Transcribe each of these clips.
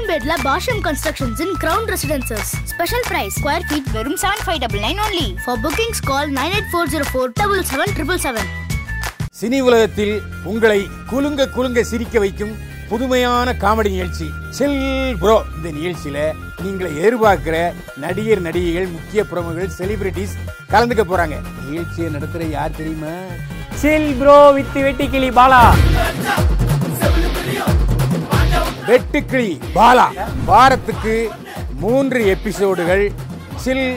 கோயம்பேட்ல Bashyam constructions in ground residences special price square feet வெறும் seven five double nine only for bookings call nine eight four zero four double seven triple seven cine உலகத்தில் உங்களை குலுங்க குலுங்க சிரிக்க வைக்கும் புதுமையான comedy நிகழ்ச்சி. செல் bro இந்த நிகழ்ச்சியில நீங்கள் எதிர்பார்க்கிற நடிகர் நடிகைகள் முக்கிய பிரமுகர்கள் செலிபிரிட்டிஸ் கலந்துக்க போறாங்க. நிகழ்ச்சியை நடத்துற யார் தெரியுமா? Chill bro with Vettukili Bala. Vettukili Bala. வாரத்துக்கு மூன்று எபிசோடுகள். சில்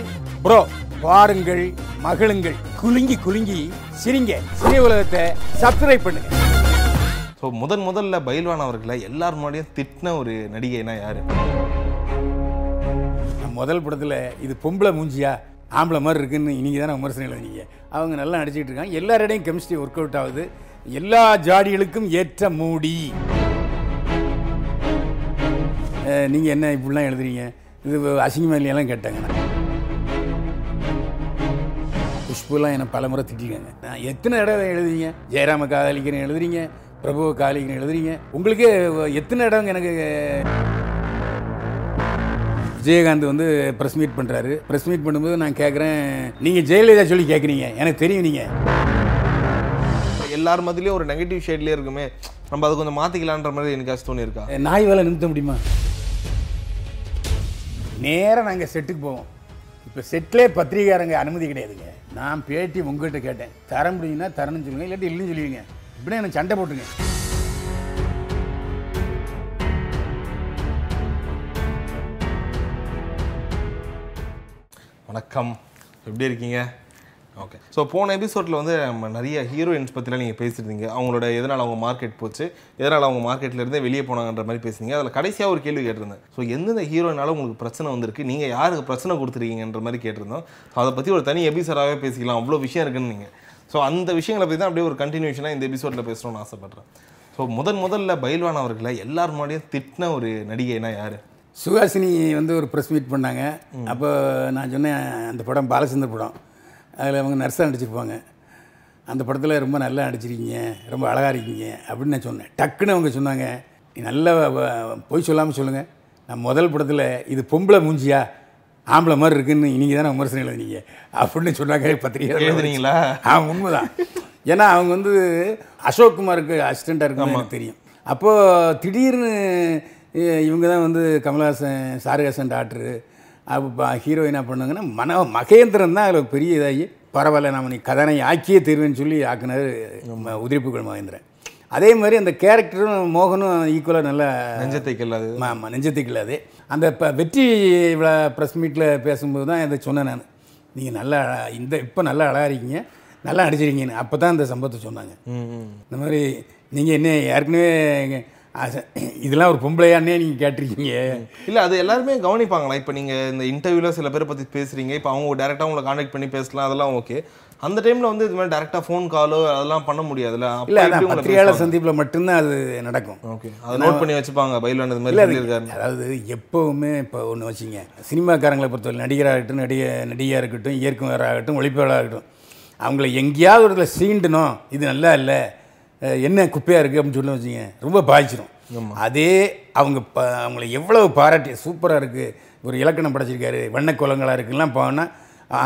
ப்ரோ பாருங்கள் மகிழுங்கள். குலுங்கி குலுங்கி சிரிங்க. சினி உலகத்தை சப்ஸ்கிரைப் பண்ணுங்க. ஸோ முதன் முதல்ல பயில்வான் அவர்களை எல்லார் முன்னாடியும் திட்டின ஒரு நடிகைனா யாரு? முதல் படத்தில் இது பொம்பளை மூஞ்சியா ஆம்பளை மாதிரி இருக்குன்னு இன்னைக்கு தானே விமர்சனம் எழுதினீங்க. அவங்க நல்லா நடிச்சிட்டு இருக்காங்க. எல்லாரிடையும் கெமிஸ்ட்ரி ஒர்க் அவுட் ஆகுது. எல்லா ஜாடிகளுக்கும் ஏற்ற மூடி. அஹ், நீங்க என்ன இப்படிலாம் எழுதுறீங்க? இது அசிங்கமா இல்லையெல்லாம் கேட்டாங்க. குஷ்புலாம் என்னை பல முறை திட்டிருக்காங்க நான் எத்தனை தடவை எழுதுறீங்க? ஜெயராம காதலிக்கிறேன் எழுதுறீங்க பிரபுவை காதலிக்கிறேன் எழுதுறீங்க. உங்களுக்கு எத்தனை இடம் எனக்கு விஜயகாந்த் வந்து ப்ரெஸ் மீட் பண்ணுறாரு ப்ரெஸ் மீட் பண்ணும்போது நான் கேட்குறேன் நீங்கள் ஜெயலலிதா சொல்லி கேட்குறீங்க எனக்கு தெரியும் நீங்கள் எல்லார் மத்தியிலையும் ஒரு நெகட்டிவ் ஷேட்லேயே இருக்குமே. நம்ம அதை கொஞ்சம் மாற்றிக்கலான்ற மாதிரி எனக்கு தோணி இருக்கா நாய் வேலை நிறுத்த முடியுமா? நேராக நாங்கள் செட்டுக்கு போவோம். இப்போ செட்டிலே பத்திரிகாரங்க அனுமதி கிடையாதுங்க. நான் பேட்டி உங்ககிட்ட கேட்டேன். தர முடியும்னா தரணும்னு சொல்லுங்க இல்லாட்டி இல்லைன்னு சொல்லுவீங்க. இப்படியே எனக்கு சண்டை போட்டுங்க. வணக்கம். எப்படி இருக்கீங்க? ஓகே ஸோ போன எபிசோடில் வந்து நம்ம நிறைய ஹீரோயின்ஸ் பற்றிலாம் நீங்கள் பேசியிருந்தீங்க. அவங்களோட எதனால் அவங்க மார்க்கெட் போச்சு எதனால் அவங்க மார்க்கெட்ல இருந்தே வெளியே போனாங்கன்ற மாதிரி பேசுனீங்க. அதில் கடைசியாக ஒரு கேள்வி கேட்டிருந்தேன். ஸோ எந்தெந்த ஹீரோயினால உங்களுக்கு பிரச்சனை வந்திருக்கு? நீங்கள் யாருக்கு பிரச்சனை கொடுத்துருக்கீங்கன்ற மாதிரி கேட்டிருந்தோம். So அதை பற்றி ஒரு தனி எபிசோடாகவே பேசிக்கலாம். அவ்வளோ விஷயம் இருக்குன்னு நீங்கள் ஸோ அந்த விஷயங்களை பற்றி தான் அப்படியே ஒரு கண்டினியூஷனாக இந்த எபிசோடில் பேசணும்னு ஆசைப்பட்றேன். ஸோ முதன் முதல்ல பயில்வான் அவர்களை எல்லார் முன்னாடியும் திட்டின ஒரு நடிகைனா யார்? சுஹாசினி வந்து ஒரு ப்ரெஸ் மீட் பண்ணாங்க. அப்போ நான் சொன்னேன் அந்த படம் பாலச்சந்தர் படம். அதில் அவங்க நர்ஸாக நடிச்சிருப்பாங்க. அந்த படத்தில் ரொம்ப நல்லா நடிச்சிருக்கீங்க ரொம்ப அழகாக இருக்கீங்க அப்படின்னு நான் சொன்னேன். டக்குன்னு அவங்க சொன்னாங்க நீ நல்லா பொய் சொல்லாமல் சொல்லுங்கள் நான் முதல் படத்தில் இது பொம்பளை மூஞ்சியா? ஆம்பளை மாதிரி இருக்குன்னு இன்னைக்கு தானே விமர்சனம் எழுதினீங்க. அப்படின்னு சொன்னாங்க பத்திரிகை எழுதுனீங்களா? ஆ உண்மைதான். ஏன்னா அவங்க வந்து அசோக் குமாருக்கு அசிஸ்டண்ட்டாக எனக்கு தெரியும். அப்போது திடீர்னு இவங்க தான் வந்து கமல்ஹாசன் சாருஹாசன் டாக்டரு அப்போ ஹீரோயினாக பண்ணாங்கன்னா மன மகேந்திரன் தான் அதில் பெரிய இதாகி பரவாயில்ல நம்ம நீ கதனை ஆக்கியே தருவேன்னு சொல்லி ஆக்குனார் உதிரிப்புகள் மகேந்திரன். அதே மாதிரி அந்த கேரக்டரும் மோகனும் ஈக்குவலாக நல்லா நெஞ்சத்தை கல்லாது ஆமாம் நெஞ்சத்துக்கு இல்லாது அந்த இப்போ வெற்றி விழா ப்ரெஸ் மீட்டில் பேசும்போது தான் இதை சொன்னேன் நான். நீங்கள் நல்லா இந்த இப்போ நல்லா அழகா இருக்கீங்க நல்லா நடிச்சிருக்கீங்கன்னு. அப்போ தான் இந்த சம்பவத்தை சொன்னாங்க. இந்த மாதிரி நீங்கள் என்ன ஏற்கனவே இதெல்லாம் ஒரு பொம்பளையானே நீங்கள் கேட்டிருக்கீங்க. இல்ல அது எல்லாருமே கவனிப்பாங்களா? இப்போ நீங்க இந்த இன்டர்வியூல சில பேரை பத்தி பேசுறீங்க. இப்போ அவங்க டேரக்டா உங்களை காண்டாக்ட் பண்ணி பேசலாம் அதெல்லாம் ஓகே அந்த டைம்ல வந்து இது மாதிரி டேரக்டா ஃபோன் காலோ அதெல்லாம் பண்ண முடியாதுல்ல? இல்லை அதான் பத்திரிகையாளர் சந்திப்பில் மட்டும்தான் அது நடக்கும். ஓகே அதை நோட் பண்ணி வச்சுப்பாங்க பயிலான இது மாதிரி சொல்லியிருக்காரு. அதாவது எப்போவுமே இப்போ ஒன்று வச்சுங்க. சினிமாக்காரங்களை பொறுத்தவரை நடிகராக இருக்கட்டும் நடிகை நடிகையாக இருக்கட்டும் ஒளிப்பவராக இருக்கட்டும் அவங்கள எங்கேயாவது ஒரு இடத்துல சீண்டணும். இது நல்லா இல்லை. என்ன குப்பையாக இருக்குது அப்படின்னு சொல்லி வச்சுங்க ரொம்ப பாதிச்சிடும் அதே அவங்க ப அவங்கள எவ்வளவு பாராட்டி சூப்பராக இருக்குது ஒரு இலக்கணம் படைச்சிருக்காரு வண்ணக்கோலங்களாக இருக்குலாம் போனால்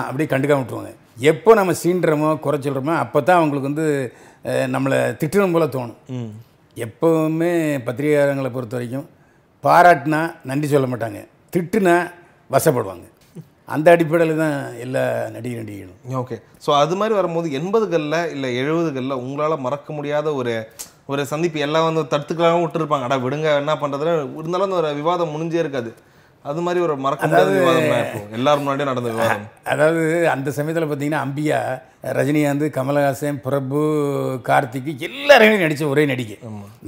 அப்படியே கண்டுக்காம விட்டுருவாங்க. எப்போ நம்ம சீண்டுறோமோ குறை சொல்கிறோமோ அப்போ தான் அவங்களுக்கு வந்து நம்மளை திட்டணும் போல தோணும். எப்போவுமே பத்திரிகையாளர்களை பொறுத்த வரைக்கும் பாராட்டினா நன்றி சொல்ல மாட்டாங்க. திட்டுனா வசப்படுவாங்க. அந்த அடிப்படையில் தான் எல்லா நடிகர் நடிகைகளும் ஓகே. ஸோ அது மாதிரி வரும்போது எண்பதுகளில் இல்லை எழுபதுகளில் உங்களால் மறக்க முடியாத ஒரு ஒரு சந்திப்பு எல்லாம் வந்து தடுத்துக்கலாம் விட்டுருப்பாங்க. அடா விடுங்க என்ன பண்ணுறதுன்னு இருந்தாலும் அந்த ஒரு விவாதம் முடிஞ்சே இருக்காது. அது மாதிரி ஒரு மறக்க முடியாத விவாதம் எல்லாரும் முன்னாடியும் நடந்த விவாதம். அதாவது அந்த சமயத்தில் பார்த்தீங்கன்னா அம்பியா ரஜினிகாந்த் கமலஹாசன் பிரபு கார்த்திக் எல்லாரையும் நடித்த ஒரே நடிகை.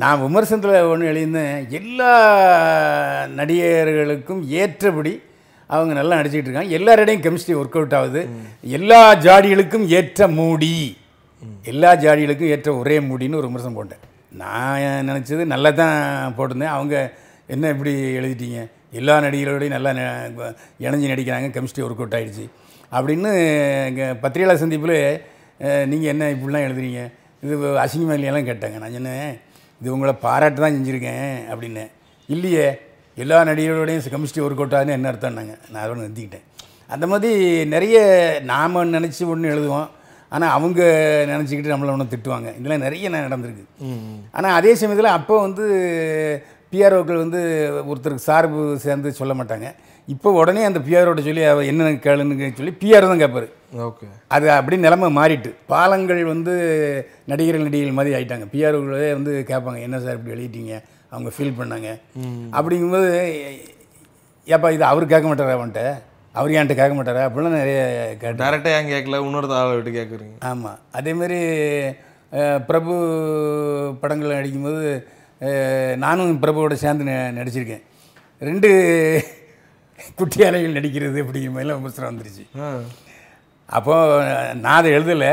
நான் விமர்சனத்தில் ஒன்று எழுதியிருந்தேன். எல்லா நடிகர்களுக்கும் ஏற்றபடி அவங்க நல்லா நடிச்சிட்டு இருக்காங்க எல்லாரிடையும் கெமிஸ்ட்ரி ஒர்க் அவுட் ஆகுது. எல்லா ஜாடிகளுக்கும் ஏற்ற மூடி. எல்லா ஜாடிகளுக்கும் ஏற்ற ஒரே மூடின்னு ஒரு விமர்சனம் போட்டேன். நான் நினச்சது நல்லா தான் போட்டிருந்தேன். அவங்க என்ன இப்படி எழுதிட்டீங்க? எல்லா நடிகர்களோடையும் நல்லா இணைஞ்சு நடிக்கிறாங்க. கெமிஸ்ட்ரி ஒர்க் அவுட் ஆகிடுச்சு அப்படின்னு எங்கள் பத்திரிகையாளர் சந்திப்பில் நீங்கள் என்ன இப்படிலாம் எழுதுறீங்க? இது அசிங்கமாக இல்லையெல்லாம் கேட்டாங்க. நான் சொன்னேன் இது உங்களை பாராட்டு தான் செஞ்சுருக்கேன் அப்படின்னு. இல்லையே எல்லா நடிகர்களோடையும் கெமிஸ்ட்ரி ஒர்க் அவுட் ஆகுதுன்னு என்ன அர்த்தம்னாங்க? நான் அதோட நிறுத்திக்கிட்டேன். அந்த மாதிரி நிறைய நாம் நினச்சி ஒன்று எழுதுவோம். ஆனால் அவங்க நினச்சிக்கிட்டு நம்மளை ஒன்று திட்டுவாங்க. இதெல்லாம் நிறைய நடந்திருக்கு. ஆனால் அதே சமயத்தில் அப்போ வந்து பிஆர்ஓக்கள் வந்து ஒருத்தருக்கு சார்பு சேர்ந்து சொல்ல மாட்டாங்க. இப்போ உடனே அந்த பிஆர்ஓட்ட சொல்லி அவ என்ன கேளுன்னு சொல்லி பிஆர் தான் கேட்பாரு ஓகே. அது அப்படி நிலைமை மாறிட்டு பாலங்கள் வந்து நடிகர்கள் நடிகைகள் மாதிரி ஆயிட்டாங்க. பிஆர்களே வந்து கேட்பாங்க என்ன சார் இப்படி எழுதிட்டீங்க? அவங்க ஃபீல் பண்ணாங்க. அப்படிங்கும்போது ஏப்பா இது அவர் கேட்க மாட்டாரா அவன்கிட்ட? அவர் என்கிட்ட கேட்க மாட்டாரா? அப்படிலாம் நிறைய கேட்டார் டேரெக்டாக ஏன் கேட்கல? இன்னொரு விட்டு கேட்குறீங்க. ஆமாம் அதேமாரி பிரபு படங்கள் நடிக்கும்போது நானும் பிரபுவோட சேர்ந்து நடிச்சிருக்கேன். ரெண்டு குட்டி அலைகள் நடிக்கிறது அப்படிங்கிற மாதிரிலாம் விமர்சனம் வந்துருச்சு. அப்போ நான் அதை எழுதலை.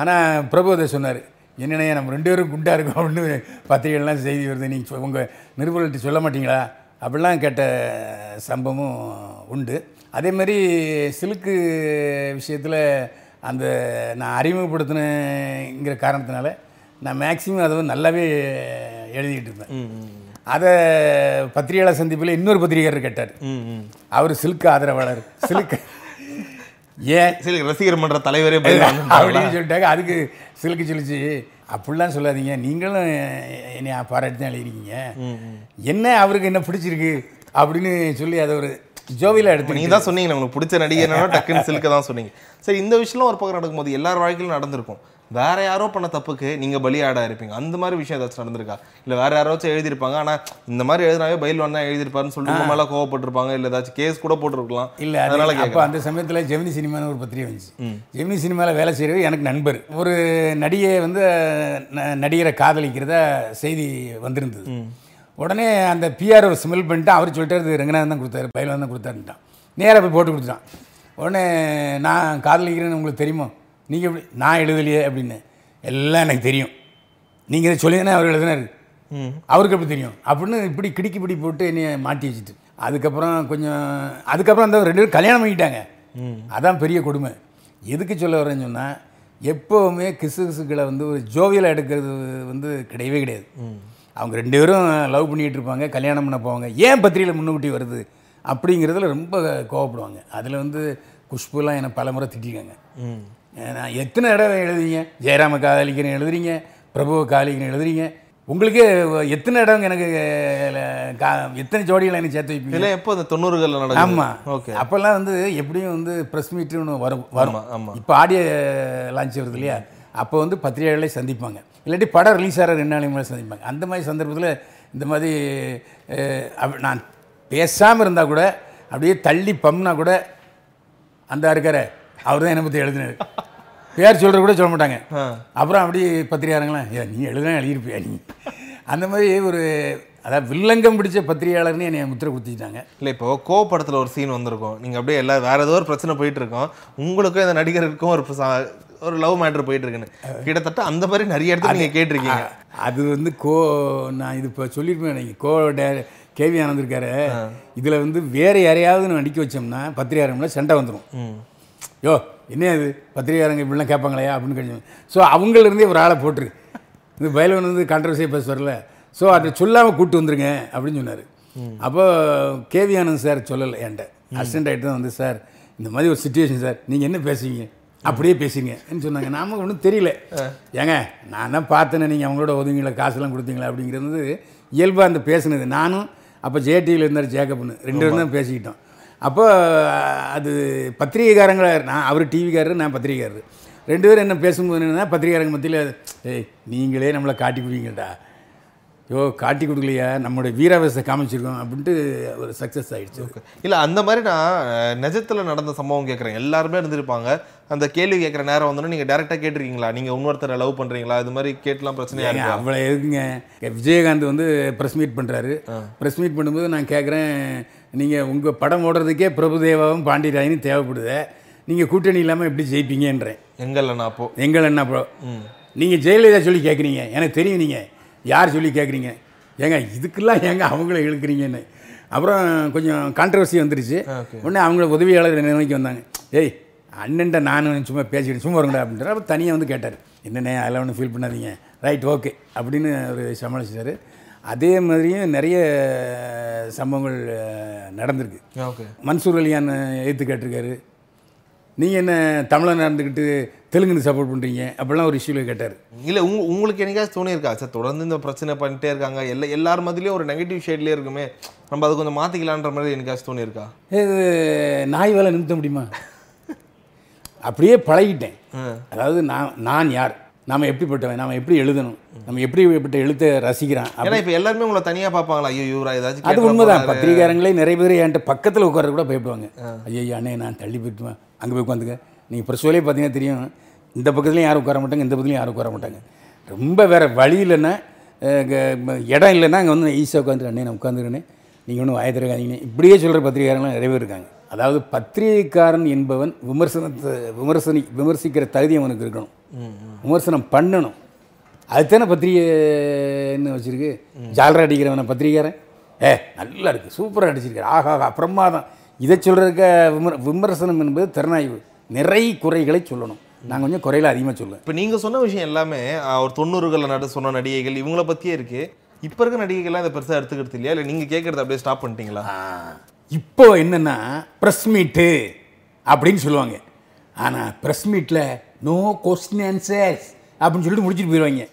ஆனால் பிரபு அதை சொன்னார். என்னண்ணே நம்ம ரெண்டு பேரும் குண்டா இருக்கோம் அப்படின்னு பத்திரிகைலாம் செய்தி வருது. நீங்கள் உங்கள் நிருபர்கள்ட்ட சொல்ல மாட்டீங்களா? அப்படிலாம் கேட்ட சம்பவமும் உண்டு. அதே மாதிரி சிலுக்கு விஷயத்தில் அந்த நான் அறிமுகப்படுத்தினங்கிற காரணத்தினால நான் மேக்ஸிமம் அதை வந்து நல்லாவே எழுதிக்கிட்டு இருந்தேன். அதை பத்திரிகையாளர் சந்திப்பில் இன்னொரு பத்திரிகையாளர் கேட்டார். அவர் சில்க் ஆதரவாளர். சில்க் ஏன்? சரி ரசிகர் மன்ற தலைவரே? அப்படின்னு சொல்லிட்டாங்க. அதுக்கு சிலுக்கு சொல்லிச்சு அப்படிலாம் சொல்லாதீங்க. நீங்களும் என்னை பாராட்டி தான் எழுதிருக்கீங்க என்ன அவருக்கு என்ன பிடிச்சிருக்கு? அப்படின்னு சொல்லி அதை ஒரு ஜோவியில் எடுத்து நீங்க தான் சொன்னீங்க உங்களுக்கு பிடிச்ச நடிகை என்னன்னா டக்குன்னு சிலுக்க தான் சொன்னீங்க. சரி இந்த விஷயம்லாம் ஒரு பக்கம் நடக்கும்போது எல்லார் வாழ்க்கையிலும் நடந்திருக்கும். வேற யாரோ பண்ண தப்புக்கு நீங்க பலியாடா இருப்பீங்க அந்த மாதிரி விஷயம் ஏதாச்சும் நடந்திருக்கா? இல்ல வேற யாராச்சும் எழுதியிருப்பாங்க. ஆனா இந்த மாதிரி எழுதினாவே பயில் வந்தா எழுதியிருப்பாருன்னு சொல்லிட்டு உங்க மேல கோவப்பட்டிருப்பாங்க. இல்ல ஏதாச்சும் கேஸ் கூட போட்டிருக்கலாம். இல்லை அதனால அது அப்போ அந்த சமயத்தில் ஜெமினி சினிமான்னு ஒரு பத்திரிகை வந்துச்சு. ஜெமினி சினிமாவில் வேலை செய்கிறவர் எனக்கு நண்பர். ஒரு நடிகை வந்து நடிகரை காதலிக்கிறத செய்தி வந்திருந்தது. உடனே அந்த பிஆர் ஸ்மெல் பண்ணிட்டு அவர் சொல்லிட்டாரு இது ரங்கநாதன் தான் கொடுத்தாரு பயிலவன் தான் கொடுத்தாருன்ட்டான். நேராக போய் போட்டு கொடுத்துட்டான். உடனே நான் காதலிக்கிறேன்னு உங்களுக்கு தெரியுமோ? நீங்கள் எப்படி நான் எழுதலையே அப்படின்னு. எல்லாம் எனக்கு தெரியும். நீங்கள் இதை சொல்லி அவர் எழுதினாரு. அவருக்கு எப்படி தெரியும்? அப்படின்னு இப்படி கிடுக்கி பிடி போட்டு என்னைய மாட்டி வச்சுட்டு. அதுக்கப்புறம் கொஞ்சம் அதுக்கப்புறம் அந்த ரெண்டு பேரும் கல்யாணம் பண்ணிக்கிட்டாங்க. அதான் பெரிய கொடுமை. எதுக்கு சொல்ல வரேன்னு சொன்னால் எப்போவுமே கிசு கிசுக்களை வந்து ஒரு ஜோவியலாக எடுக்கிறது வந்து கிடையவே கிடையாது. அவங்க ரெண்டு பேரும் லவ் பண்ணிகிட்டு இருப்பாங்க கல்யாணம் பண்ண போவாங்க. ஏன் பத்திரிகையில் முன்னுக்கூட்டி வருது? அப்படிங்கிறதுல ரொம்ப கோவப்படுவாங்க. அதில் வந்து குஷ்புலாம் என்னை பல முறை திட்டிருக்காங்க நான் எத்தனை தடவை எழுதுறீங்க? ஜெயராம காதலிக்கிறேன் எழுதுறீங்க பிரபுவை காதலிக்கிறேன் எழுதுறீங்க. உங்களுக்கே எத்தனை இடங்க எனக்கு எத்தனை ஜோடிகளை எனக்கு சேர்த்து வைப்பீங்க? எப்போ இந்த தொண்ணூறுகள்ல நடக்கும் ஆமாம் ஓகே. அப்போல்லாம் வந்து எப்படியும் வந்து ப்ரெஸ் மீட்னு ஒன்று வரும் வரும். ஆமா, ஆமா. இப்போ ஆடியோ லான்ச் வருது இல்லையா? அப்போ வந்து பத்திரிகைகளே சந்திப்பாங்க. இல்லாட்டி படம் ரிலீஸ் ஆகிற ரெண்டு நாளைக்கு மேலே சந்திப்பாங்க. அந்த மாதிரி சந்தர்ப்பத்தில் இந்த மாதிரி நான் பேசாமல் இருந்தால் கூட அப்படியே தள்ளி பம்னா கூட அந்த இருக்கார அவர் தான் என்னை பற்றி எழுதினார். பேர் சொல்கிற கூட சொல்ல மாட்டாங்க. அப்புறம் அப்படி பத்திரிகையாளங்களா ஏ நீ எழுதுனா எழுதியிருப்பியா நீ? அந்த மாதிரி ஒரு அதாவது வில்லங்கம் பிடிச்ச பத்திரிகையாளர்னு என்னை முத்திரை குத்திட்டாங்க. இல்ல இப்போ கோவப்படத்துல ஒரு சீன் வந்திருக்கும். நீங்க அப்படியே எல்லா வேற ஏதோ ஒரு பிரச்சனை போயிட்டு இருக்கோம் உங்களுக்கும் இந்த நடிகருக்கும் ஒரு ஒரு லவ் மேட்ரு போயிட்டு இருக்குன்னு கிட்டத்தட்ட அந்த மாதிரி நிறைய இடத்துல நீங்க கேட்டிருக்கீங்க. அது வந்து கோ நான் இது இப்போ சொல்லியிருப்பேன் நினைக்கிறேன். கோ டே கேவி ஆனந்த் இருக்காரு. இதில் வந்து வேறு யாரையாவது நம்ம நடிக்க வச்சோம்னா பத்திரிகாரங்கள சண்டை வந்துடும் யோ என்ன அது பத்திரிகாரங்க இப்படிலாம் கேட்பாங்களையா அப்படின்னு கேட்டு ஸோ அவங்களிருந்தே ஒரு ஆளை போட்டுரு. இந்த பயிலவன் வந்து கான்ட்ரவர்சியாக பேசுவார்ல ஸோ அதை சொல்லாமல் கூப்பிட்டு வந்துருங்க அப்படின்னு சொன்னார். அப்போ கேவி ஆனந்த் சார் சொல்லலை என்கிட்ட. அசிஸ்டன்ட் ஆகிட்டு தான் வந்து சார் இந்த மாதிரி ஒரு சுச்சுவேஷன் சார் நீங்கள் என்ன பேசுவீங்க? அப்படியே பேசுங்கன்னு சொன்னாங்க. நாம ஒன்றும் தெரியல. ஏங்க நான் தான் பார்த்தேனே நீங்கள் அவங்களோட உதவிங்களா காசுலாம் கொடுத்தீங்களா அப்படிங்கிறது இயல்பாக அந்த பேசுனது. நானும் அப்போ ஜேடியில் இருந்தார் ஜேக்கப்னு ரெண்டு பேரும் தான் பேசிக்கிட்டோம். அப்போ அது பத்திரிகைக்காரங்களா? நான் அவர் டிவிக்காரர் நான் பத்திரிகைக்காரர். ரெண்டு பேரும் என்ன பேசும்போது என்னன்னா பத்திரிகைக்காரங்க மத்தியில் ஏய் நீங்களே நம்மளை காட்டி கொடுவீங்கடா யோ காட்டி கொடுக்கலையா? நம்மளுடைய வீராவேசத்தை காமிச்சிருக்கோம் அப்படின்ட்டு ஒரு சக்ஸஸ் ஆயிடுச்சு. இல்ல அந்த மாதிரி நான் நிஜத்துல நடந்த சம்பவம் கேட்குறேன் எல்லாருமே இருந்திருப்பாங்க. அந்த கேள்வி கேட்குற நேரம் வந்தோடனே நீங்க டேரக்டா கேட்டிருக்கீங்களா? நீங்க இன்னொருத்தரை லவ் பண்றீங்களா? இது மாதிரி கேட்டுலாம் பிரச்சனையா ஏங்க, இருக்கா? அவ்வளோ எதுக்குங்க? விஜயகாந்த் வந்து ப்ரெஸ் மீட் பண்ணுறாரு ப்ரெஸ் மீட் பண்ணும்போது நான் கேட்குறேன் நீங்கள் உங்கள் படம் ஓடுறதுக்கே பிரபுதேவாவும் பாண்டியராயனும் தேவைப்படுது. நீங்கள் கூட்டணி இல்லாமல் எப்படி ஜெயிப்பீங்கன்றேன். எங்கல்ல நான் அப்போ எங்கள் என்ன ப்ரோ நீங்கள் ஜெயலலிதா சொல்லி கேட்குறீங்க எனக்கு தெரியும் நீங்கள் யார் சொல்லி கேட்குறீங்க ஏங்க இதுக்கெல்லாம் ஏங்க அவங்கள இழுக்கிறீங்கன்னு. அப்புறம் கொஞ்சம் கான்ட்ரவர்சி வந்துருச்சு. உடனே அவங்கள உதவியாளர் நிலைமைக்கு வந்தாங்க. ஏய் அண்ணன்ட்ட நானும் சும்மா பேசிக்கிட்டு சும்மா வருங்கடா அப்படின்றார். அப்போ தனியாக வந்து கேட்டார். என்னண்ணே அதெல்லாம் ஒன்றும் ஃபீல் பண்ணாதீங்க. ரைட் ஓகே அப்படின்னு அவர் சமாளிச்சிட்டாரு. அதே மாதிரியும் நிறைய சம்பவங்கள் நடந்திருக்கு. ஓகே. மன்சூர் அலியான் ஏற்று கேட்டிருக்காரு. நீங்கள் என்ன தமிழன் நடந்துக்கிட்டு தெலுங்குன்னு சப்போர்ட் பண்ணுறீங்க அப்படிலாம் ஒரு இஷ்யூவில் கேட்டார். இல்ல உங்க உங்களுக்கு என்னைக்காச்சும் தோணி இருக்கா? சார் தொடர்ந்து இந்த பிரச்சனை பண்ணிட்டே இருக்காங்க. எல்லா எல்லார் மத்தியிலயும் ஒரு நெகட்டிவ் ஷேட்லயே இருக்குமே. நம்ம அதை கொஞ்சம் மாத்திக்கலான்ற மாதிரி என்னைக்காச்சும் தோணி இருக்கா? இது நாய் வேலை நிறுத்த முடியுமா? அப்படியே பழகிட்டேன். அதாவது நான் நான் யார்? நாம் எப்படிப்பட்டவன்? நாம் எப்படி எழுதணும்? நம்ம எப்படிப்பட்ட எழுத்தை ரசிக்கிறான்? ஏன்னா இப்ப எல்லாருமே உங்களை தனியா பார்ப்பாங்களா? ஐயோ இவரா ஏதாச்சும் அது உண்மைதான். பத்திரிகாரங்களே நிறைய பேர் என்கிட்ட பக்கத்தில் உட்கார கூட பயப்படுவாங்க. ஐயோ அண்ணே நான் தள்ளி போயிட்டுவேன் அங்கே போய் உட்காந்துக்க. நீங்கள் ப்ரெஸ்ஸோலே பார்த்தீங்கன்னா தெரியும். இந்த பக்கத்துலையும் யாரும் உட்கார மாட்டாங்க இந்த பக்கத்துலையும் யாரும் உட்கார மாட்டாங்க. ரொம்ப வேறு வழி இல்லைன்னா இடம் இல்லைன்னா அங்கே வந்து ஈஸியாக உட்காந்துரு அண்ணே நான் உட்காந்துருக்கேனே நீங்கள் ஒன்றும் வாய திறக்காதீங்க. இப்படியே சொல்கிற பத்திரிகாரங்களாம் நிறைய பேர் இருக்காங்க. அதாவது பத்திரிகைக்காரன் என்பவன் விமர்சனத்தை விமர்சனி விமர்சிக்கிற தகுதி அவனுக்கு இருக்கணும். விமர்சனம் பண்ணணும். அதுதானே பத்திரிகைன்னு வச்சிருக்கு. ஜாலரா அடிக்கிறவன பத்திரிக்காரன் ஏ நல்லா இருக்கு. சூப்பராக அடிச்சிருக்காரு ஆஹா பிரமாதம் இதை சொல்கிறதுக்க விமர் விமர்சனம் என்பது திறனாய்வு. நிறை குறைகளை சொல்லணும். நான் கொஞ்சம் குறைகளை அதிகமாக சொல்லுவேன் இப்ப நீங்க சொன்ன விஷயம் எல்லாமே ஒரு தொண்ணூறுகள்ல நட சொன்ன நடிகைகள் இவங்கள பத்தியே இருக்கு. இப்ப இருக்க நடிகைகள்லாம் இதை பெருசா எடுத்துக்கிறது இல்லையா? இல்ல நீங்க கேட்கறத அப்படியே ஸ்டாப் பண்ணிட்டீங்களா? இப்போ என்னென்னா ப்ரெஸ் மீட்டு அப்படின்னு சொல்லுவாங்க. ஆனால் ப்ரெஸ் மீட்டில் நோ கொஸ்டின் ஆன்சர்ஸ் அப்படின்னு சொல்லிட்டு முடிச்சுட்டு போயிடுவாங்க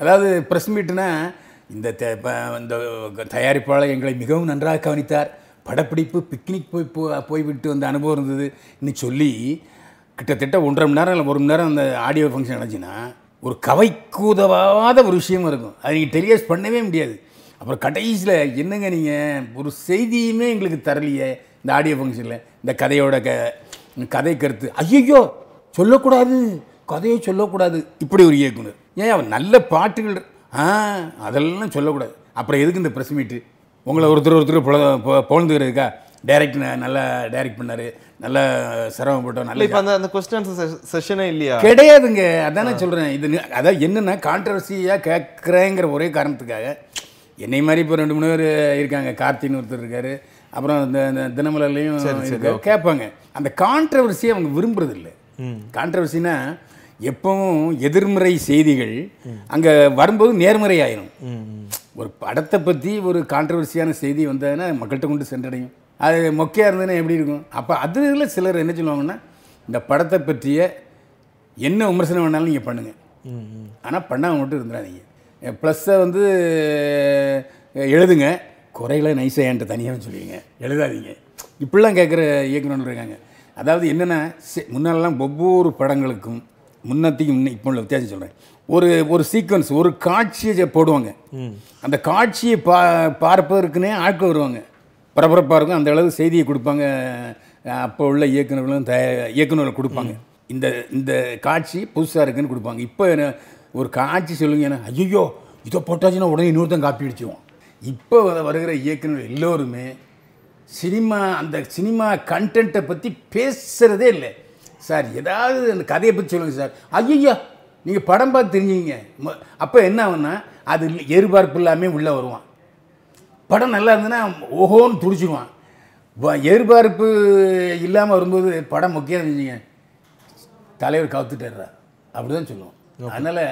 அதாவது ப்ரெஸ் மீட்டுனா இந்த இந்த தயாரிப்பாளர் எங்களை மிகவும் நன்றாக கவனித்தார். படப்பிடிப்பு பிக்னிக் போய் போய்விட்டு வந்த அனுபவம் இருந்தது. இன்னும் சொல்லி கிட்டத்தட்ட ஒன்றரை மணி நேரம் இல்லை ஒரு மணி நேரம் அந்த ஆடியோ ஃபங்க்ஷன் நடந்துச்சுன்னா ஒரு கவைக்கு உதவாத ஒரு விஷயமா இருக்கும். அதை நீங்கள் டெலிகாஸ்ட் பண்ணவே முடியாது. அப்புறம் கடைசியில் என்னங்க நீங்கள் ஒரு செய்தியுமே எங்களுக்கு தரலையே இந்த ஆடியோ ஃபங்க்ஷனில் இந்த கதையோட க கதை கருத்து. ஐயோ சொல்லக்கூடாது கதையை சொல்லக்கூடாது. இப்படி ஒரு இயக்குனர். ஏன் அவன் நல்ல பாட்டுகள் ஆ அதெல்லாம் சொல்லக்கூடாது. அப்புறம் எதுக்கு இந்த ப்ரெஸ் மீட்டு உங்களை ஒருத்தர் ஒருத்தர் புல புகழ்ந்துக்கிறதுக்கா? டைரக்ட் நல்லா டைரக்ட் பண்ணார். நல்லா சிரமப்பட்டோம் நல்ல இப்ப அந்த அந்த கொஸ்டின் செஷனே இல்லையா? கிடையாதுங்க. அதானே சொல்கிறேன் இது அதாவது என்னென்னா கான்ட்ரவர்சியாக கேட்குறேங்கிற ஒரே காரணத்துக்காக என்னை மாதிரி இப்போ ரெண்டு மூணு பேர் இருக்காங்க. கார்த்தின்னு ஒருத்தர் இருக்காரு. அப்புறம் இந்த தினமலர்லையும். கேட்பாங்க. அந்த கான்ட்ரவர்சியை அவங்க விரும்புறது இல்லை கான்ட்ரவர்சினா எப்பவும் எதிர்மறை செய்திகள் அங்கே வரும்போது நேர்மறை ஆயிரும். ஒரு படத்தை பற்றி ஒரு கான்ட்ரவர்சியான செய்தி வந்ததுன்னா மக்கள்கிட்ட கொண்டு சென்றடையும். அது மொக்கையாக இருந்ததுன்னா எப்படி இருக்கும்? அப்போ அதில் சிலர் என்ன சொல்லுவாங்கன்னா இந்த படத்தை பற்றிய என்ன விமர்சனம் வேணாலும் நீங்கள் பண்ணுங்கள் ஆனால் பண்ணாமல் மட்டும் இருந்துடாதீங்க ப்ளஸ்ஸை வந்து எழுதுங்க. குறைகளை நைஸாக என்கிட்ட தனியாக சொல்லுவீங்க எழுதாதீங்க. இப்படிலாம் கேட்குற இயக்குனர் இருக்காங்க. அதாவது என்னென்னா முன்னாலெல்லாம் ஒவ்வொரு படங்களுக்கும் முன்னத்தையும் முன்ன இப்போ உள்ள வித்தியாசம் சொல்கிறேன் ஒரு ஒரு சீக்வன்ஸ் ஒரு காட்சியை போடுவாங்க. அந்த காட்சியை பா பார்ப்பதற்குனே ஆட்கள் வருவாங்க. பரபரப்பாக இருக்கும். அந்த அளவு செய்தியை கொடுப்பாங்க. அப்போ உள்ள இயக்குநர்களும் தய இயக்குநர்கள் கொடுப்பாங்க. இந்த இந்த காட்சி புதுசாக இருக்குன்னு கொடுப்பாங்க. இப்போ என்ன- ஒரு காட்சி சொல்லுங்க ஐயோ இதை போட்டாச்சுன்னா உடனே இன்னொருத்தன் காப்பி அடிச்சிடுவோம் இப்போ வருகிற இயக்குநர்கள் எல்லோருமே சினிமா அந்த சினிமா கண்டென்ட்டை பற்றி பேசுகிறதே இல்லை. சார் ஏதாவது அந்த கதையை பற்றி சொல்லுங்கள் சார். ஐயோ நீங்கள் படம் பார்த்து தெரிஞ்சுங்க அப்போ என்ன ஆகும்னா அது எதிர்பார்ப்பு இல்லாமல் உள்ளே வருவான். படம் நல்லா இருந்ததுன்னா ஓஹோன்னு துடிச்சிடுவான் எதிர்பார்ப்பு இல்லாமல் வரும்போது படம் முக்கியம் இருந்துச்சுங்க தலைவர் கவுத்துட்டாரா அப்படி தான் சொல்லுவோம் அதனால்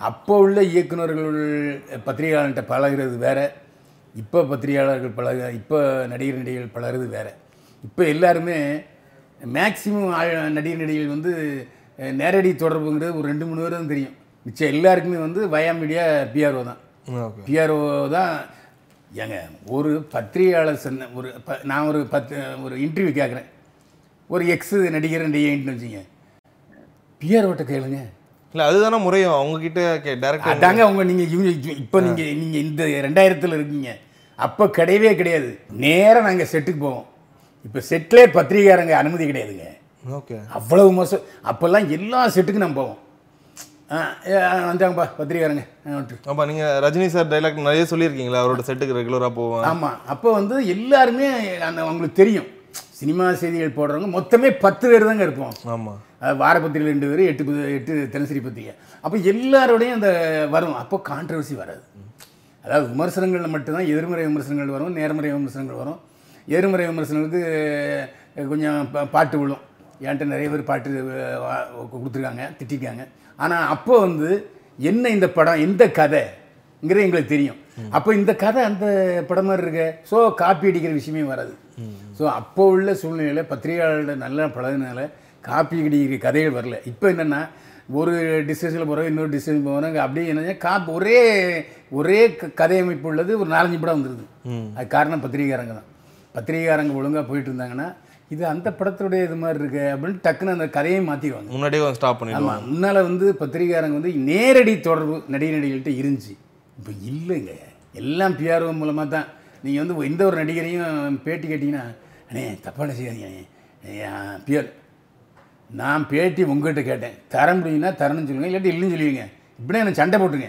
அப்போ உள்ள இயக்குனர்கள் பத்திரிகையாளர்கிட்ட பழகிறது வேற. இப்போ பத்திரிகையாளர்கள் பழக இப்போ நடிகர் நடிகைகள் பழகிறது வேற. இப்போ எல்லாருமே மேக்சிமம் நடிகர் நடிகைகள் வந்து நேரடி தொடர்புங்கிறது ஒரு ரெண்டு மூணு பேர் தான் தெரியும். மிச்சம் எல்லாருக்குமே வந்து வயா மீடியா பிஆர்ஓ தான். பிஆர்ஓ தான் ஏங்க ஒரு பத்திரிகையாளர் சொன்ன ஒரு ப நான் ஒரு பத்து ஒரு இன்டர்வியூ கேட்குறேன் ஒரு எக்ஸ் நடிகர் நடிகைன்ட்டு வச்சுங்க பிஆர்ஓட்ட கேளுங்க. இல்ல அதுதானே முறையும். அவங்க கிட்ட டேரக்டர் அதாங்க அவங்க நீங்கள் இவங்க இப்போ நீங்கள் நீங்கள் இந்த ரெண்டாயிரத்தில் இருக்கீங்க. அப்போ கிடையவே கிடையாது. நேராக நாங்கள் செட்டுக்கு போவோம். இப்போ செட்டிலே பத்திரிகையாரங்க அனுமதி கிடையாதுங்க. ஓகே. அவ்வளவு மோசம். அப்போல்லாம் எல்லா செட்டுக்கும் நம்ம போவோம். ஆ ஏ, வந்தாங்கப்பா பத்திரிகையாரங்க. ஆ, வந்துட்டு. ஆமா நீங்க ரஜினி சார் டைலாக் நிறைய சொல்லியிருக்கீங்களா? அவரோட செட்டுக்கு ரெகுலரா போவேன் ஆமாம் அப்போ வந்து எல்லாருமே அந்த அவங்களுக்கு தெரியும். சினிமா செய்திகள் போடுறவங்க மொத்தமே பத்து பேர் தாங்க இருப்போம். ஆமா. அது வார பத்திரிகை ரெண்டு பேர் எட்டு எட்டு தினசரி பத்திரிகை. அப்போ எல்லாரோடையும் அந்த வரும் அப்போ கான்ட்ரவர்சி வராது. அதாவது விமர்சனங்களில் மட்டும்தான் எதிர்மறை விமர்சனங்கள் வரும் நேர்மறை விமர்சனங்கள் வரும். எதிர்மறை விமர்சனங்களுக்கு கொஞ்சம் பா- பாட்டு விழும். என்கிட்ட நிறைய பேர் பாட்டு கொடுத்துருக்காங்க திட்டிருக்காங்க. ஆனால் அப்போ வந்து என்ன இந்த படம் எந்த கதைங்கிறது எங்களுக்கு தெரியும். அப்போ இந்த கதை அந்த படம் மாதிரி இருக்க. ஸோ காப்பி அடிக்கிற விஷயமே வராது. ஸோ அப்போ உள்ள சூழ்நிலையில் பத்திரிகையாளர்களோட நல்லா பழகினால காப்பி அடிக்கிற கதைகள் வரல. இப்போ என்னென்னா ஒரு டிஸ்கஷனில் போகிறோம் இன்னொரு டிஸ்கஷன் போகிறாங்க அப்படியே என்ன காப் ஒரே ஒரே கதை அமைப்பு உள்ளது ஒரு நாலஞ்சு படம் வந்துடுது அது காரணம் பத்திரிகைக்காரங்க தான். பத்திரிகைக்காரங்க ஒழுங்காக போயிட்டு இருந்தாங்கன்னா இது அந்த படத்துடைய இது மாதிரி இருக்கு அப்படின்னு டக்குன்னு அந்த கதையை மாற்றிடுவாங்க முன்னாடியே வந்து ஸ்டாப் பண்ணிடுவாங்க. முன்னால் வந்து பத்திரிகையாரங்க வந்து நேரடி தொடர்பு நடிகை நடிகர்கள்ட்ட இருந்துச்சு. இப்போ இல்லைங்க. எல்லாம் பிஆர்ஓ மூலமாக தான். நீங்கள் வந்து எந்த ஒரு நடிகரையும் பேட்டி கேட்டிங்கன்னா அண்ணே தப்பான செய்யாதீங்க பிஆர் நான் பேட்டி உங்கள்கிட்ட கேட்டேன். தர முடியும்னா தரணும்னு சொல்லுங்க இல்லாட்டி இல்லைன்னு சொல்லுவீங்க. இப்படியே எனக்கு சண்டை போட்டுங்க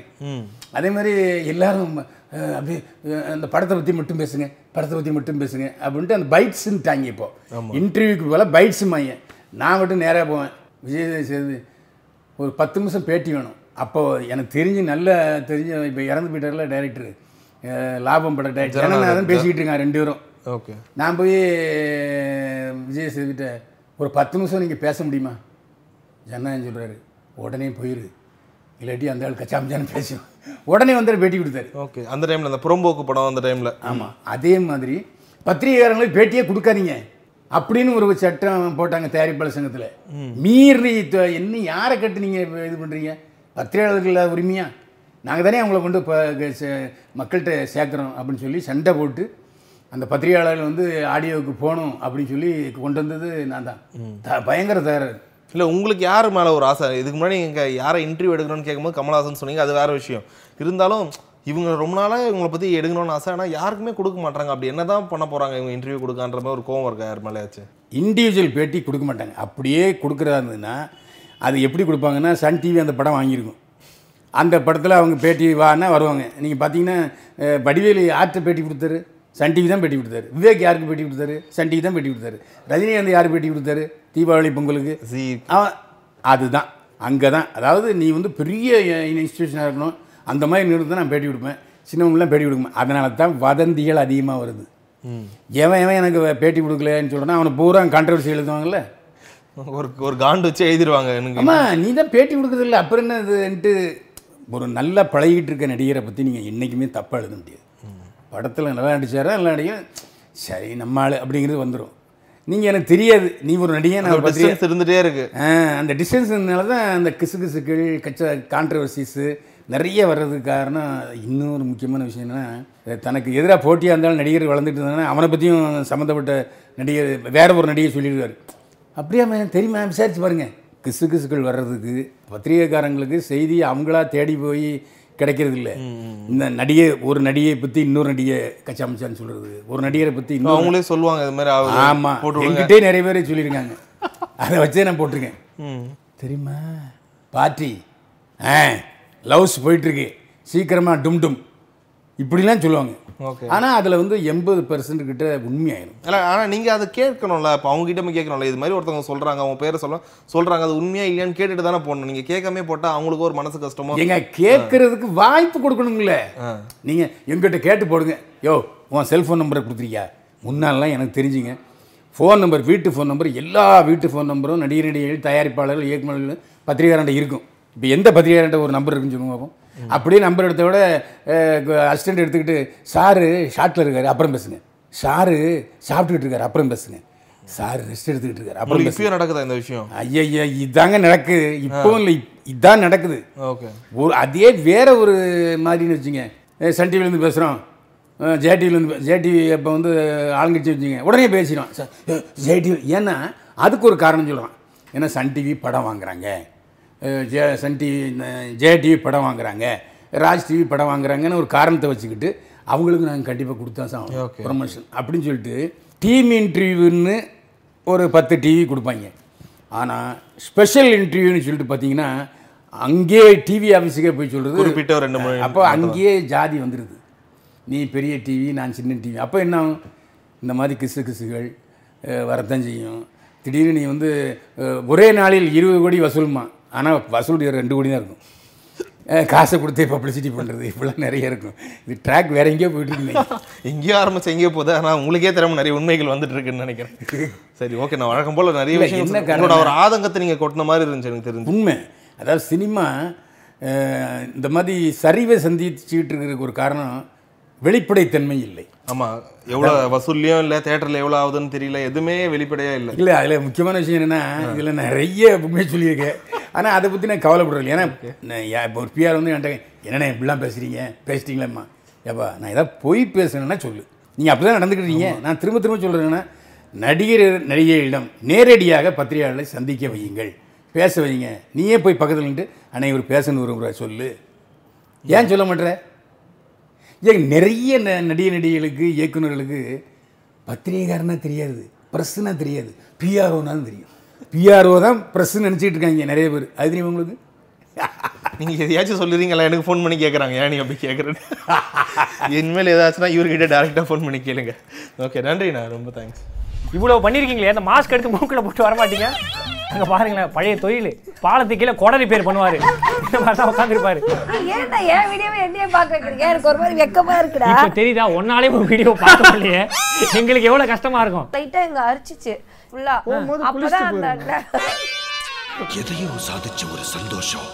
அதே மாதிரி எல்லாரும் அப்படியே அந்த படத்தை பற்றி மட்டும் பேசுங்க படத்தை பற்றி மட்டும் பேசுங்க அப்படின்ட்டு அந்த பைட்ஸுன்ட்டாங்க இப்போ. இன்டர்வியூக்கு போல பைட்ஸு மாங்க நான் மட்டும் நேராக போவேன். விஜய் சேது ஒரு பத்து நிமிஷம் பேட்டி வேணும். அப்போ எனக்கு தெரிஞ்சு நல்ல தெரிஞ்ச இப்போ இறந்து போயிட்டார்ல டைரக்டர் லாபம் பட டைரக்டர் ஜனநாதன் பேசிக்கிட்டு இருக்காங்க ரெண்டு பேரும். ஓகே. நான் போய் விஜய் சேதுகிட்ட ஒரு பத்து நிமிஷம் நீங்கள் பேச முடியுமா? ஜனநாயகம் சொல்கிறாரு உடனே போயிரு. இல்லாட்டி அந்த ஆள் கச்சாமச்சான்னு பேசும் உடனே வந்து பேட்டி கொடுத்தாரு. ஓகே அந்த டைம்ல அந்த புறம்போக்கு படம் அந்த டைம்ல. ஆமாம் அதே மாதிரி பத்திரிகையாளங்களுக்கு பேட்டியே கொடுக்காதீங்க. அப்படின்னு ஒரு சட்டம் போட்டாங்க தயாரிப்பாளர் சங்கத்தில். மீறி என்ன யாரை கட்டு நீங்கள் இது பண்ணுறீங்க பத்திரிகையாளர்கள் இல்லாத உரிமையா? நாங்கள் தானே அவங்கள கொண்டு மக்கள்கிட்ட சேர்க்குறோம் அப்படின்னு சொல்லி சண்டை போட்டு அந்த பத்திரிகையாளர்கள் வந்து ஆடியோவுக்கு போகணும் அப்படின்னு சொல்லி கொண்டு வந்தது நான் தான். பயங்கர தயார் இல்ல உங்களுக்கு யார் மேல ஒரு ஆசை? இதுக்கு முன்னாடி இங்க யாரை இன்டர்வியூ எடுக்கணும்னு கேட்கும்போது கமல்ஹாசன் சொன்னீங்க அது வேற விஷயம். இருந்தாலும் இவங்க ரொம்ப நாளா இவங்களை பத்தி எடுக்கணும்னு ஆசை ஆனா யாருக்குமே கொடுக்க மாட்டாங்க அப்படி என்னதான் பண்ண போறாங்க இவங்க இன்டர்வியூ கொடுக்கான்ற மாதிரி ஒரு கோவம் இருக்கா யார் மேலேயாச்சு? இண்டிவிஜுவல் பேட்டி கொடுக்க மாட்டாங்க. அப்படியே கொடுக்குறதா இருந்ததுன்னா அது எப்படி கொடுப்பாங்கன்னா சன் டிவி அந்த படம் வாங்கியிருக்கும். அந்த படத்தில் அவங்க பேட்டி வான்னா வருவாங்க? நீங்கள் பார்த்தீங்கன்னா வடிவேலு யார்கிட்ட பேட்டி கொடுத்தாரு. சன் டிவி தான் பேட்டி கொடுத்தாரு. விவேக் யாருக்கு பேட்டி கொடுத்தாரு? சன் டிவி தான் பேட்டி கொடுத்தாரு. ரஜினிகாந்த் யார் பேட்டி கொடுத்தாரு? தீபாவளி பொங்கலுக்கு. அவன் அதுதான். அங்கே தான் அதாவது நீ வந்து பெரிய இன்ஸ்டியூஷனாக இருக்கணும். அந்த மாதிரி நிறுத்தி நான் பேட்டி கொடுப்பேன். சின்னவங்களாம் பேட்டி கொடுப்பேன் அதனால தான் வதந்திகள் அதிகமாக வருது. எவன் எவன் எனக்கு பேட்டி கொடுக்கலன்னு சொல்கிறேன்னா அவனை பூரா கான்ட்ரவர்சி எழுதுவாங்கல்ல? ஒரு ஒரு காண்டு வச்சு எழுதிருவாங்க எனக்கு. ஆமா நீ தான் பேட்டி கொடுக்குறதில்ல. அப்புறம் என்ன இதுன்ட்டு ஒரு நல்லா பழகிட்டு இருக்க நடிகரை பற்றி நீங்கள் என்றைக்குமே தப்பாக எழுத முடியாது. படத்தில் நல்லா நடிச்சாரா நல்லா நடிகர் சரி நம்ம ஆள் அப்படிங்கிறது வந்துடும் நீங்கள் எனக்கு தெரியாது. நீ ஒரு நடிகை நான் டிஸ்டன்ஸ் இருந்துட்டே இருக்கு. அந்த டிஸ்டன்ஸ்னால தான் அந்த கிசு கிசுக்கள் கச்ச கான்ட்ரவர்சிஸு நிறைய வர்றதுக்கு காரணம் இன்னொரு முக்கியமான விஷயம் என்னன்னா தனக்கு எதிராக போட்டியாக இருந்தாலும் நடிகர் வளர்ந்துட்டு இருந்தாங்கன்னா அவனை பற்றியும் சம்மந்தப்பட்ட நடிகர் வேற ஒரு நடிகர் சொல்லிடுவார். அப்படியா தெரியுமா விசாரிச்சு பாருங்க. கிசு கிசுக்கள் வர்றதுக்கு பத்திரிகைக்காரங்களுக்கு செய்தி அவங்களா தேடி போய் கிடைக்கிறது இல்லை இந்த நடிகை ஒரு நடிகையை பற்றி இன்னொரு நடிகை கச்சாமச்சான்னு சொல்கிறது ஒரு நடிகரை பற்றி இன்னொரு அவங்களே சொல்லுவாங்க இது மாதிரி அவரு ஆமா. போட்டு விடுங்க. என்கிட்டே நிறைய பேர் சொல்லியிருக்காங்க. அதை வச்சே நான் போட்டிருக்கேன். தெரியுமா? பார்ட்டி ஆ லவ்ஸ் போயிட்டுருக்கு சீக்கிரமாக டும் டும். இப்படிலாம் சொல்லுவாங்க. ஆனால் அதில் வந்து எண்பது பெர்சன்ட் கிட்ட உண்மையாயிரும். இல்ல ஆனா நீங்க அதை கேட்கணும்ல. இப்போ அவங்க கிட்ட கேட்கணும்ல. இது மாதிரி ஒருத்தவங்க சொல்றாங்க அவங்க பேரை சொல்ல சொல்றாங்க அது உண்மையா இல்லையான்னு கேட்டுட்டு தானே போடணும். நீங்க கேட்காம போட்டா அவங்களுக்கு ஒரு மனசு கஷ்டமோ? ஏங்க கேட்கறதுக்கு வாய்ப்பு கொடுக்கணுங்கள. நீங்கள் எங்கிட்ட கேட்டு போடுங்க. யோ உன் செல்ஃபோன் நம்பரை கொடுத்துருக்கியா? முன்னாலாம் எனக்கு தெரிஞ்சுங்க. ஃபோன் நம்பர் வீட்டு ஃபோன் நம்பர் எல்லா வீட்டு ஃபோன் நம்பரும் நடிகர் நடிகைகள் தயாரிப்பாளர்கள் இயக்குநர்கள் பத்திரிகையாளர்கிட்ட இருக்கும். இப்போ எந்த பத்திரிகையாளர்கிட்ட ஒரு நம்பர் இருக்குன்னு சொல்லுங்க பார்ப்போம் அப்படியே நம்பர் எடுத்த விட அசிஸ்டண்ட் எடுத்துக்கிட்டு சாரு ஷார்ட்டில் இருக்காரு அப்புறம் பேசுங்க. சாரு சாப்பிட்டுக்கிட்டு இருக்காரு அப்புறம் பேசுங்க. சார் ரெஸ்ட் எடுத்துக்கிட்டு இருக்காரு அப்புறம் இப்பயும் நடக்குதா இந்த விஷயம்? ஐயா இதாங்க நடக்குது இப்போ இல்லை இதான் நடக்குது. ஓகே. ஒரு அதே வேற ஒரு மாதிரின்னு வச்சுங்க சன் டிவிலேருந்து பேசுகிறோம் ஜே டிவிலேருந்து ஜே டிவி இப்போ வந்து ஆளுங்கட்சி வச்சுங்க உடனே பேசிடும் ஜே டிவி ஏன்னா அதுக்கு ஒரு காரணம் சொல்கிறான் ஏன்னா சன் டிவி படம் வாங்குறாங்க. J Sun TV J TV படம் வாங்குறாங்க. ராஜ் டிவி படம் வாங்குறாங்கன்னு ஒரு காரணத்தை வச்சுக்கிட்டு அவங்களுக்கு நாங்கள் கண்டிப்பாக கொடுத்தா Okay. ப்ரொமோஷன் அப்படின்னு சொல்லிட்டு டீம் இன்டர்வியூன்னு ஒரு பத்து டிவி கொடுப்பாங்க. ஆனால் ஸ்பெஷல் இன்டர்வியூன்னு சொல்லிட்டு பார்த்தீங்கன்னா அங்கேயே டிவி ஆஃபீஸுக்கே போய் சொல்கிறது குறிப்பிட்ட ரெண்டு மூணு அப்போ அங்கேயே ஜாதி வந்துடுது நீ பெரிய டிவி நான் சின்ன டிவி அப்போ என்ன ஆகும்? இந்த மாதிரி கிசு கிசுகள் வரத்தான் செய்யும். திடீர்னு நீ வந்து ஒரே நாளில் இருபது கோடி வசூலுமா? ஆனால் வசூல் ரெண்டு கோடி தான் இருக்கும். காசை கொடுத்தே பப்ளிசிட்டி பண்ணுறது இப்படிலாம் நிறைய இருக்கும். இது ட்ராக் வேற எங்கேயோ போயிட்டு இருக்கு எங்கேயோ ஆரம்பிச்சு எங்கேயோ போகுது. ஆனா உங்களுக்கே தெரியாம நிறைய உண்மைகள் வந்துட்டு இருக்குன்னு நினைக்கிறேன். சரி ஓகே நான் வழக்கம் போல நிறைய விஷயம் என்ன ஒரு ஆதங்கத்தை நீங்க கொட்டின மாதிரி இருந்துச்சு எனக்கு தெரிஞ்சு. உண்மை. அதாவது சினிமா இந்த மாதிரி சரிவை சந்திச்சுக்கிட்டு இருக்கிறதுக்கு ஒரு காரணம் வெளிப்படைத்தன்மை இல்லை. ஆமா எவ்வளவு வசூல்லையும் இல்ல தேட்டர்ல எவ்வளவு ஆகுதுன்னு தெரியல எதுவுமே வெளிப்படையா இல்ல. இல்லை அதில் முக்கியமான விஷயம் என்னென்னா இதில் நிறைய உண்மையை சொல்லியிருக்கேன். ஆனால் அதை பற்றி நான் கவலைப்படுறேன் ஏன்னா இப்போ ஒரு பிஆர் வந்து என்கிட்ட என்னண்ணே இப்படிலாம் பேசுகிறீங்க பேசிட்டீங்களேம்மா. ஏப்பா நான் ஏதாவது பொய் பேசுனேன்னா சொல்லு. நீங்கள் அப்படி தான் நடந்துக்கிட்டீங்க நான் திரும்ப திரும்ப சொல்கிறேன்னா நடிகர் நடிகைகளிடம் நேரடியாக பத்திரிகையாளர்களை சந்திக்க வையுங்கள். பேச வையுங்க. நீயே போய் பக்கத்தில் நின்று அன்னை ஒரு பேசணும் விரும்புகிற சொல்லு. ஏன் சொல்ல மாட்டேற ஏன் நிறைய ந- நடிகை நடிகைகளுக்கு இயக்குனர்களுக்கு பத்திரிகைக்காரனா தெரியாது ப்ரெஸ்ஸுனா தெரியாது பிஆர்ஓனாலும் தெரியும். பிஆர்ஓ தான் ப்ரெஸ்ஸுன்னு நினச்சிட்டு இருக்காங்க நிறைய பேர். அது தெரியும் உங்களுக்கு? நீங்கள் எதையாச்சும் சொல்லுறீங்களா? எனக்கு ஃபோன் பண்ணி கேட்குறாங்க ஏன் நீ அப்படி கேட்குறேன்னு இனிமேல் ஏதாச்சும்னா இவர்கிட்ட டேரெக்டாக ஃபோன் பண்ணி கேளுங்க. ஓகே நன்றிண்ணா. ரொம்ப தேங்க்ஸ் இவ்வளவு பண்ணிருக்கீங்களே? அந்த மாஸ்க் எடுத்து மூக்குல போட்டு வர மாட்டீங்க அங்க பாருங்களேன் பழைய தொழில். பாலத்துக்கு கீழே குடரி பேர் பண்ணுவாரு. இந்த மாதிரி தான் உட்காந்துருப்பாரு ஏன்டா என் வீடியோவை என்னையே பார்க்க வைக்கிறீங்க? எனக்கு ஒரு மாதிரி வெக்கமா இருக்குடா. இப்ப தெரியுதா ஒன்னாலே ஒரு வீடியோ பார்க்க முடியலையே. எங்களுக்கு எவ்வளவு கஷ்டமா இருக்கும்? லைட்டா இங்க அரிச்சிச்சு ஃபுல்லா அப்பதான் அந்த எதையோ சாதிச்ச ஒரு சந்தோஷம்.